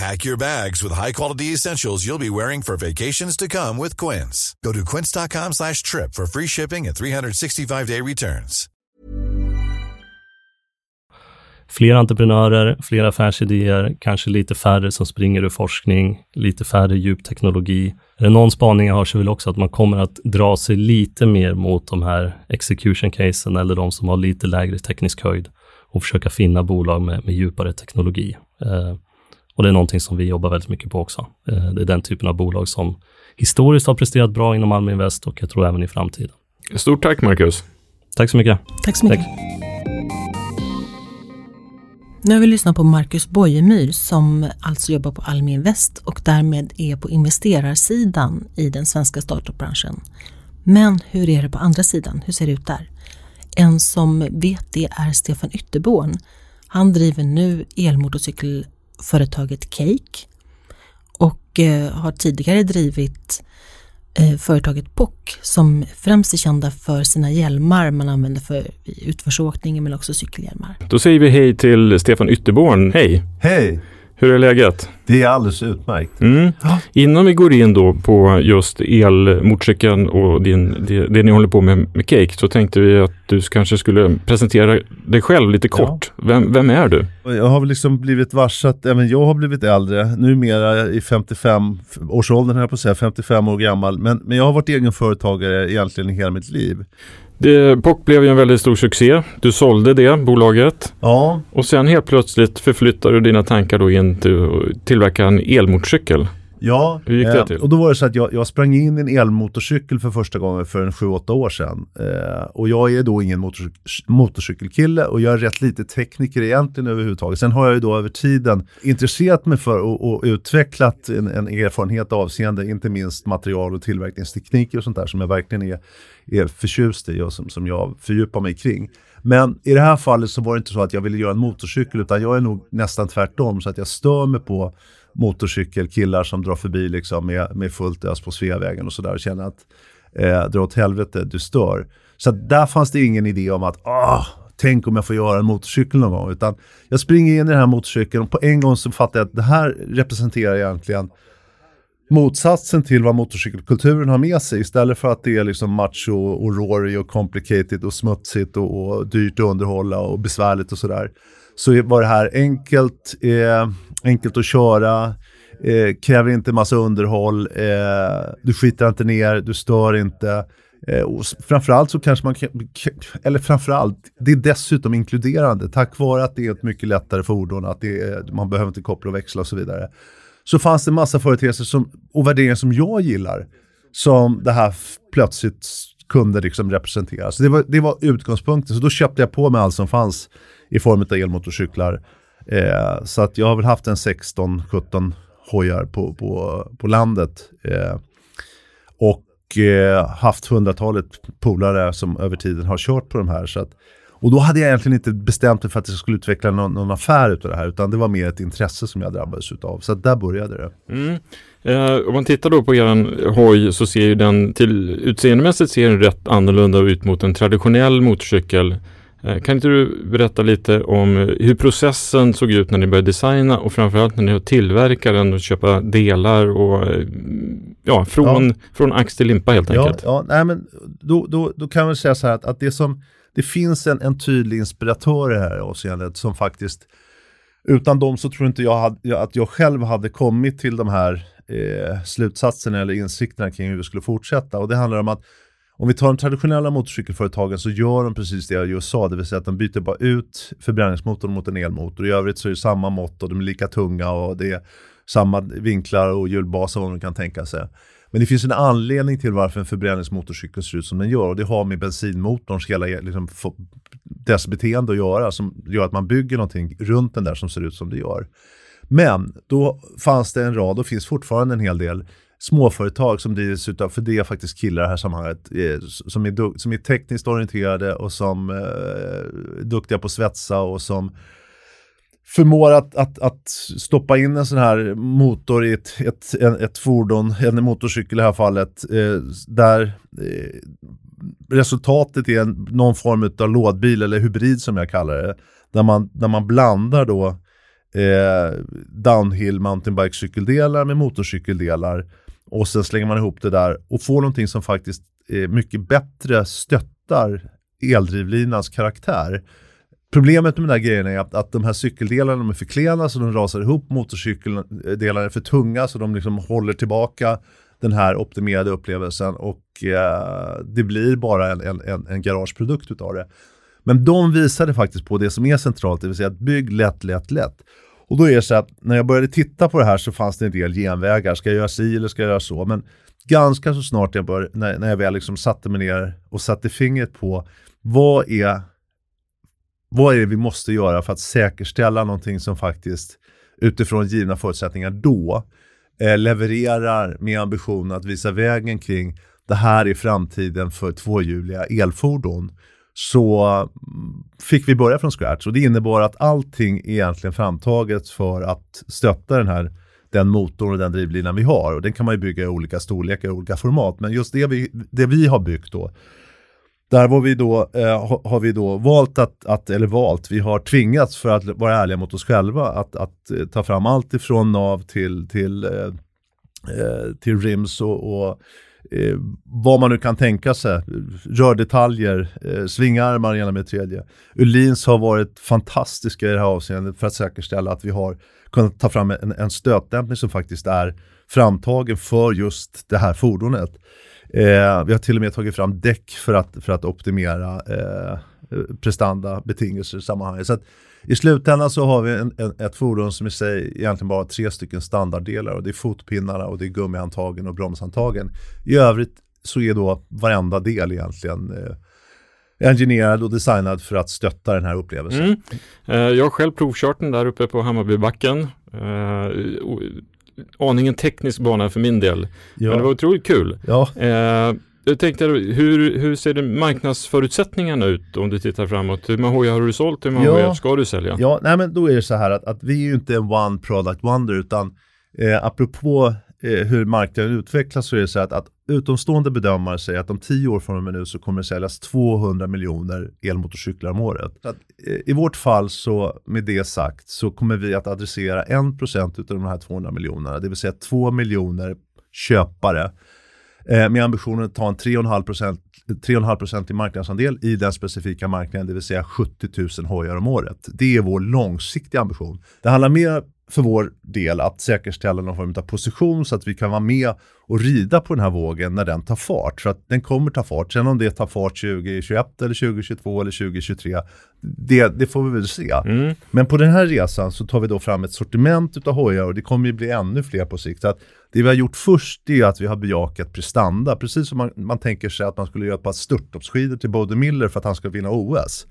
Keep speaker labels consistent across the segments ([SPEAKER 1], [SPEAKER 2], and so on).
[SPEAKER 1] Pack your bags with high-quality essentials you'll be wearing for vacations to come with Quince. Go to quince.com slash trip for free shipping and 365-day returns.
[SPEAKER 2] Fler entreprenörer, fler affärsidéer, kanske lite färre som springer ur forskning, lite färre djupteknologi. Är det någon spaning jag har så vill jag också att man kommer att dra sig lite mer mot de här execution casen eller de som har lite lägre teknisk höjd och försöka finna bolag med, med djupare teknologi. Eh, och det är någonting som vi jobbar väldigt mycket på också. Eh, det är den typen av bolag som historiskt har presterat bra inom Almi Invest och jag tror även i framtiden.
[SPEAKER 3] Stort tack Marcus.
[SPEAKER 2] Tack så mycket.
[SPEAKER 4] Tack så mycket.
[SPEAKER 2] Tack.
[SPEAKER 4] Nu har vi lyssnat på Marcus Bojemyr som alltså jobbar på Almi Invest och därmed är på investerarsidan i den svenska startupbranschen. Men hur är det på andra sidan? Hur ser det ut där? En som vet det är Stefan Ytterborn. Han driver nu elmotorcykelföretaget Cake och eh, har tidigare drivit eh, företaget POC som främst är kända för sina hjälmar man använder för utförsåkning men också cykelhjälmar.
[SPEAKER 3] Då säger vi hej till Stefan Ytterborn. Hej!
[SPEAKER 5] Hej!
[SPEAKER 3] Hur är läget?
[SPEAKER 5] Det är alldeles utmärkt.
[SPEAKER 3] Mm. Innan vi går in då på just elmotorcykeln och din, det, det ni håller på med med Cake så tänkte vi att du kanske skulle presentera dig själv lite kort. Vem, vem är du?
[SPEAKER 5] Jag har väl liksom blivit varsat, även jag har blivit äldre, numera i 55 årsåldern, här på att säga, 55 år gammal. Men, men jag har varit egenföretagare egentligen i hela mitt liv.
[SPEAKER 3] Det, POC blev ju en väldigt stor succé. Du sålde det bolaget
[SPEAKER 5] Ja,
[SPEAKER 3] och sen helt plötsligt förflyttar du dina tankar då in till att tillverka en elmotorcykel.
[SPEAKER 5] Ja.
[SPEAKER 3] Hur gick det
[SPEAKER 5] eh,
[SPEAKER 3] till?
[SPEAKER 5] Och då var det så att jag, jag sprang in i en elmotorcykel för första gången för en 7-8 år sedan. Eh, och jag är då ingen motorcyk motorcykelkille och jag är rätt lite tekniker egentligen överhuvudtaget. Sen har jag ju då över tiden intresserat mig för och, och utvecklat en, en erfarenhet avseende inte minst material och tillverkningstekniker och sånt där som jag verkligen är, är förtjust i och som, som jag fördjupar mig kring. Men i det här fallet så var det inte så att jag ville göra en motorcykel utan jag är nog nästan tvärtom så att jag stör mig på motorcykelkillar som drar förbi liksom med, med fullt ös på Sveavägen och sådär och känner att eh, dra åt helvete, du stör. Så där fanns det ingen idé om att ah, tänk om jag får göra en motorcykel någon gång. Utan jag springer in i den här motorcykeln och på en gång så fattar jag att det här representerar egentligen motsatsen till vad motorcykelkulturen har med sig. Istället för att det är liksom macho och rory och complicated och smutsigt och, och dyrt att underhålla och besvärligt och sådär. Så var det här enkelt, eh, enkelt att köra, eh, kräver inte massa underhåll, eh, du skiter inte ner, du stör inte. Eh, och framförallt så kanske man kan, eller framförallt, det är dessutom inkluderande tack vare att det är ett mycket lättare fordon, att det är, man behöver inte koppla och växla och så vidare. Så fanns det massa företeelser som, och värderingar som jag gillar, som det här plötsligt kunde liksom representera. Så det var, det var utgångspunkten, så då köpte jag på mig allt som fanns i form av elmotorcyklar. Eh, så att jag har väl haft en 16-17 hojar på, på, på landet. Eh, och eh, haft hundratalet polare som över tiden har kört på de här. Så att, Och då hade jag egentligen inte bestämt mig för att jag skulle utveckla någon, någon affär utav det här, utan det var mer ett intresse som jag drabbades utav. Så där började det.
[SPEAKER 3] Mm. Eh, om man tittar då på er hoj så ser ju den till utseendemässigt ser den rätt annorlunda ut mot en traditionell motorcykel. Eh, kan inte du berätta lite om hur processen såg ut när ni började designa och framförallt när ni tillverkade den och köpa delar och eh, ja, från, ja. från ax till limpa helt enkelt?
[SPEAKER 5] Ja, nej, men då, då, då kan man säga så här att, att det som det finns en, en tydlig inspiratör i det här avseendet som faktiskt utan dem så tror inte jag hade, att jag själv hade kommit till de här eh, slutsatserna eller insikterna kring hur vi skulle fortsätta. Och det handlar om att om vi tar de traditionella motorcykelföretagen så gör de precis det jag just sa, det vill säga att de byter bara ut förbränningsmotorn mot en elmotor. I övrigt så är det samma mått och de är lika tunga och det är samma vinklar och hjulbaser vad man kan tänka sig. Men det finns en anledning till varför en förbränningsmotorcykel ser ut som den gör och det har med bensinmotorns hela e- liksom, dess beteende att göra som gör att man bygger någonting runt den där som ser ut som det gör. Men då fanns det en rad och finns fortfarande en hel del småföretag som drivs utav, för det är faktiskt killar i det här sammanhanget, eh, som är, som är tekniskt orienterade och som är duktiga på att svetsa och som förmår att, att, att stoppa in en sån här motor i ett, ett, ett, fordon, en motorcykel i det här fallet, eh, där resultatet är någon form av lådbil eller hybrid som jag kallar det. Där man, där man blandar då eh, downhill mountainbike cykeldelar med motorcykeldelar och sen slänger man ihop det där och får någonting som faktiskt eh, mycket bättre stöttar eldrivlinans karaktär. Problemet med den här grejen är att, att de här cykeldelarna de är för klena så de rasar ihop, motorcykeldelarna är för tunga så de liksom håller tillbaka den här optimerade upplevelsen och eh, det blir bara en, en, en garageprodukt utav det. Men de visade faktiskt på det som är centralt, det vill säga att bygg lätt, lätt, lätt. Och då är det så att när jag började titta på det här så fanns det en del genvägar. Ska jag göra si eller ska jag göra så? Men ganska så snart jag bör, när, när jag väl liksom satte mig ner och satte fingret på vad är, vad är det vi måste göra för att säkerställa någonting som faktiskt utifrån givna förutsättningar då eh, levererar med ambition att visa vägen kring det här är framtiden för tvåhjuliga elfordon så mm, fick vi börja från scratch. Och det innebar att allting är egentligen framtaget för att stötta den här den motorn och den drivlinan vi har. Och den kan man ju bygga i olika storlekar och olika format. Men just det vi, det vi har byggt då där var vi då, eh, har vi då valt att, att, eller valt, vi har tvingats för att vara ärliga mot oss själva att, att eh, ta fram allt ifrån nav till, till, eh, eh till rims och, och eh, vad man nu kan tänka sig. Rördetaljer, eh, svingarmar ena med tredje. Ulins har varit fantastiska i det här avseendet för att säkerställa att vi har kunnat ta fram en, en stötdämpning som faktiskt är framtagen för just det här fordonet. Eh, vi har till och med tagit fram däck för att, för att optimera eh, prestanda betingelser i sammanhanget. Så att, i slutändan så har vi en, en, ett fordon som i sig egentligen bara har tre stycken standarddelar och det är fotpinnarna och det är gummihandtagen och bromshandtagen. I övrigt så är då varenda del egentligen eh, engineerad och designad för att stötta den här upplevelsen. Mm.
[SPEAKER 3] Eh, jag har själv provkört den där uppe på Hammarbybacken. Eh, aningen teknisk bana för min del. Ja. Men det var otroligt kul.
[SPEAKER 5] Ja.
[SPEAKER 3] Eh, jag tänkte, hur, hur ser det marknadsförutsättningarna ut om du tittar framåt? Hur många hojar har du sålt? Hur många ja, hojar ska du sälja?
[SPEAKER 5] Ja, nej men då är det så här att, att vi är ju inte en one product wonder utan eh, apropå eh, hur marknaden utvecklas så är det så här att, att utomstående bedömare säger att om tio år från och med nu så kommer det säljas 200 miljoner elmotorcyklar om året. Att, eh, I vårt fall så med det sagt så kommer vi att adressera 1% av de här 200 miljonerna, det vill säga 2 miljoner köpare eh, med ambitionen att ta en 3,5% i marknadsandel i den specifika marknaden, det vill säga 70 000 hojar om året. Det är vår långsiktiga ambition. Det handlar mer för vår del att säkerställa någon form av position så att vi kan vara med och rida på den här vågen när den tar fart. För att den kommer ta fart. Sen om det tar fart 2021 eller 2022 eller 2023, det, det får vi väl se. Mm. Men på den här resan så tar vi då fram ett sortiment av hojar och det kommer ju bli ännu fler på sikt. Så att det vi har gjort först är att vi har bejakat prestanda, precis som man, man tänker sig att man skulle göra ett par störtloppsskidor till Bode Miller för att han ska vinna OS.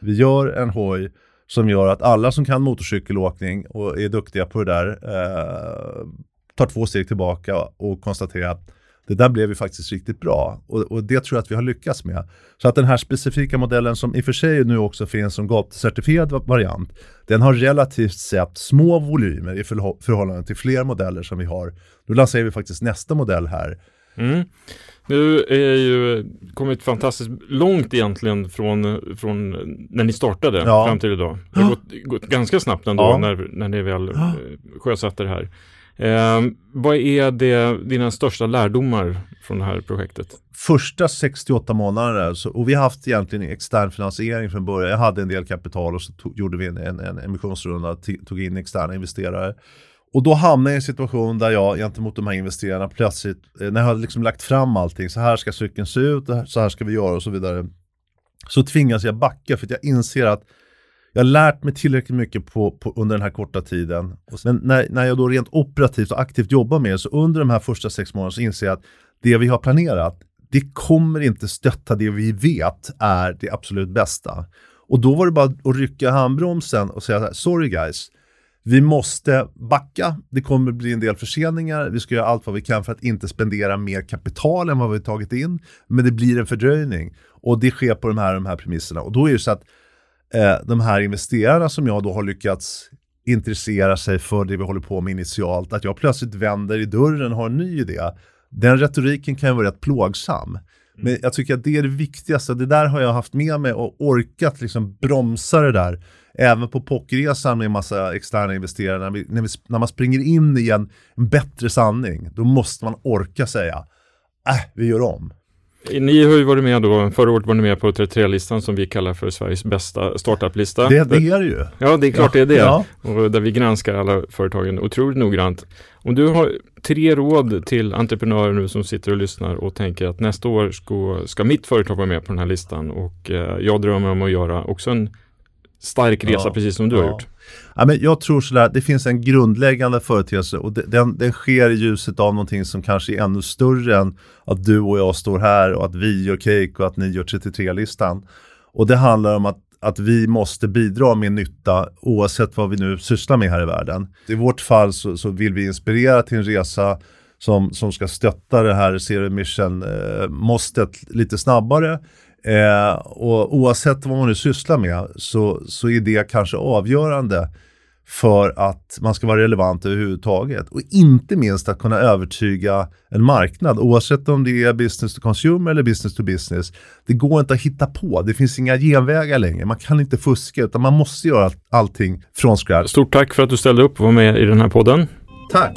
[SPEAKER 5] Vi gör en hoj som gör att alla som kan motorcykelåkning och är duktiga på det där eh, tar två steg tillbaka och konstaterar att det där blev ju faktiskt riktigt bra och, och, det tror jag att vi har lyckats med. Så att den här specifika modellen som i och för sig nu också finns som GAP-certifierad variant, den har relativt sett små volymer i förhållande till fler modeller som vi har. Nu lanserar vi faktiskt nästa modell här.
[SPEAKER 3] Mm. Nu är ju kommit fantastiskt långt egentligen från, från när ni startade ja. fram till idag. Det har gått, gått ganska snabbt ändå ja. när, när ni väl ja. Eh, sjösatte det här. Eh, vad är det, dina största lärdomar från det här projektet?
[SPEAKER 5] Första 68 månader, så, och vi har haft egentligen extern finansiering från början. Jag hade en del kapital och så tog, gjorde vi en, en, en emissionsrunda, tog in externa investerare. Och då hamnade jag i en situation där jag gentemot de här investerarna plötsligt, eh, när jag hade liksom lagt fram allting, så här ska cykeln se ut, så här ska vi göra och så vidare. Så tvingas jag backa för att jag inser att jag har lärt mig tillräckligt mycket på, på under den här korta tiden. Men när, när jag då rent operativt och aktivt jobbar med det, så under de här första sex månaderna så inser jag att det vi har planerat, det kommer inte stötta det vi vet är det absolut bästa. Och då var det bara att rycka handbromsen och säga sorry guys, vi måste backa, det kommer bli en del förseningar, vi ska göra allt vad vi kan för att inte spendera mer kapital än vad vi tagit in, men det blir en fördröjning. Och det sker på de här, de här premisserna. Och då är det så att eh, de här investerarna som jag då har lyckats intressera sig för det vi håller på med initialt, att jag plötsligt vänder i dörren och har en ny idé. Den retoriken kan ju vara rätt plågsam. Men jag tycker att det är det viktigaste. Det där har jag haft med mig och orkat liksom bromsa det där. Även på pockresan med en massa externa investerare. När, vi, när, vi, när, man springer in i en, en bättre sanning, då måste man orka säga, äh, vi gör om.
[SPEAKER 3] Ni har ju varit med då, förra året var ni med på 33-listan som vi kallar för Sveriges bästa startup-lista.
[SPEAKER 5] Det, det är det ju.
[SPEAKER 3] Ja, det är klart ja, det är det. Ja. Och där vi granskar alla företagen otroligt noggrant. Om du har tre råd till entreprenörer nu som sitter och lyssnar och tänker att nästa år ska, ska mitt företag vara med på den här listan och eh, jag drömmer om att göra också en stark resa ja, precis som du ja. har gjort.
[SPEAKER 5] Ja, men jag tror sådär, det finns en grundläggande företeelse och den, den sker i ljuset av någonting som kanske är ännu större än att du och jag står här och att vi gör cake och att ni gör 33-listan. Och det handlar om att, att vi måste bidra med nytta oavsett vad vi nu sysslar med här i världen. I vårt fall så, så vill vi inspirera till en resa som, som ska stötta det här zero mission eh, lite snabbare Eh, och oavsett vad man nu sysslar med så, så är det kanske avgörande för att man ska vara relevant överhuvudtaget. Och inte minst att kunna övertyga en marknad, oavsett om det är business to consumer eller business to business. Det går inte att hitta på, det finns inga genvägar längre. Man kan inte fuska, utan man måste göra allting från scratch.
[SPEAKER 3] Stort tack för att du ställde upp och var med i den här podden.
[SPEAKER 5] Tack!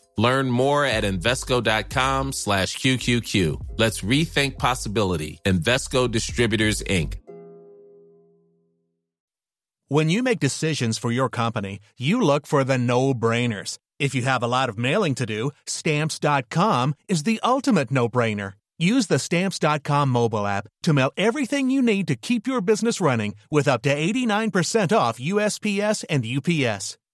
[SPEAKER 6] Learn more at Invesco.com slash QQQ. Let's rethink possibility. Investco Distributors, Inc.
[SPEAKER 7] When you make decisions for your company, you look for the no-brainers. If you have a lot of mailing to do, Stamps.com is the ultimate no-brainer. Use the Stamps.com mobile app to mail everything you need to keep your business running with up to 89% off USPS and UPS.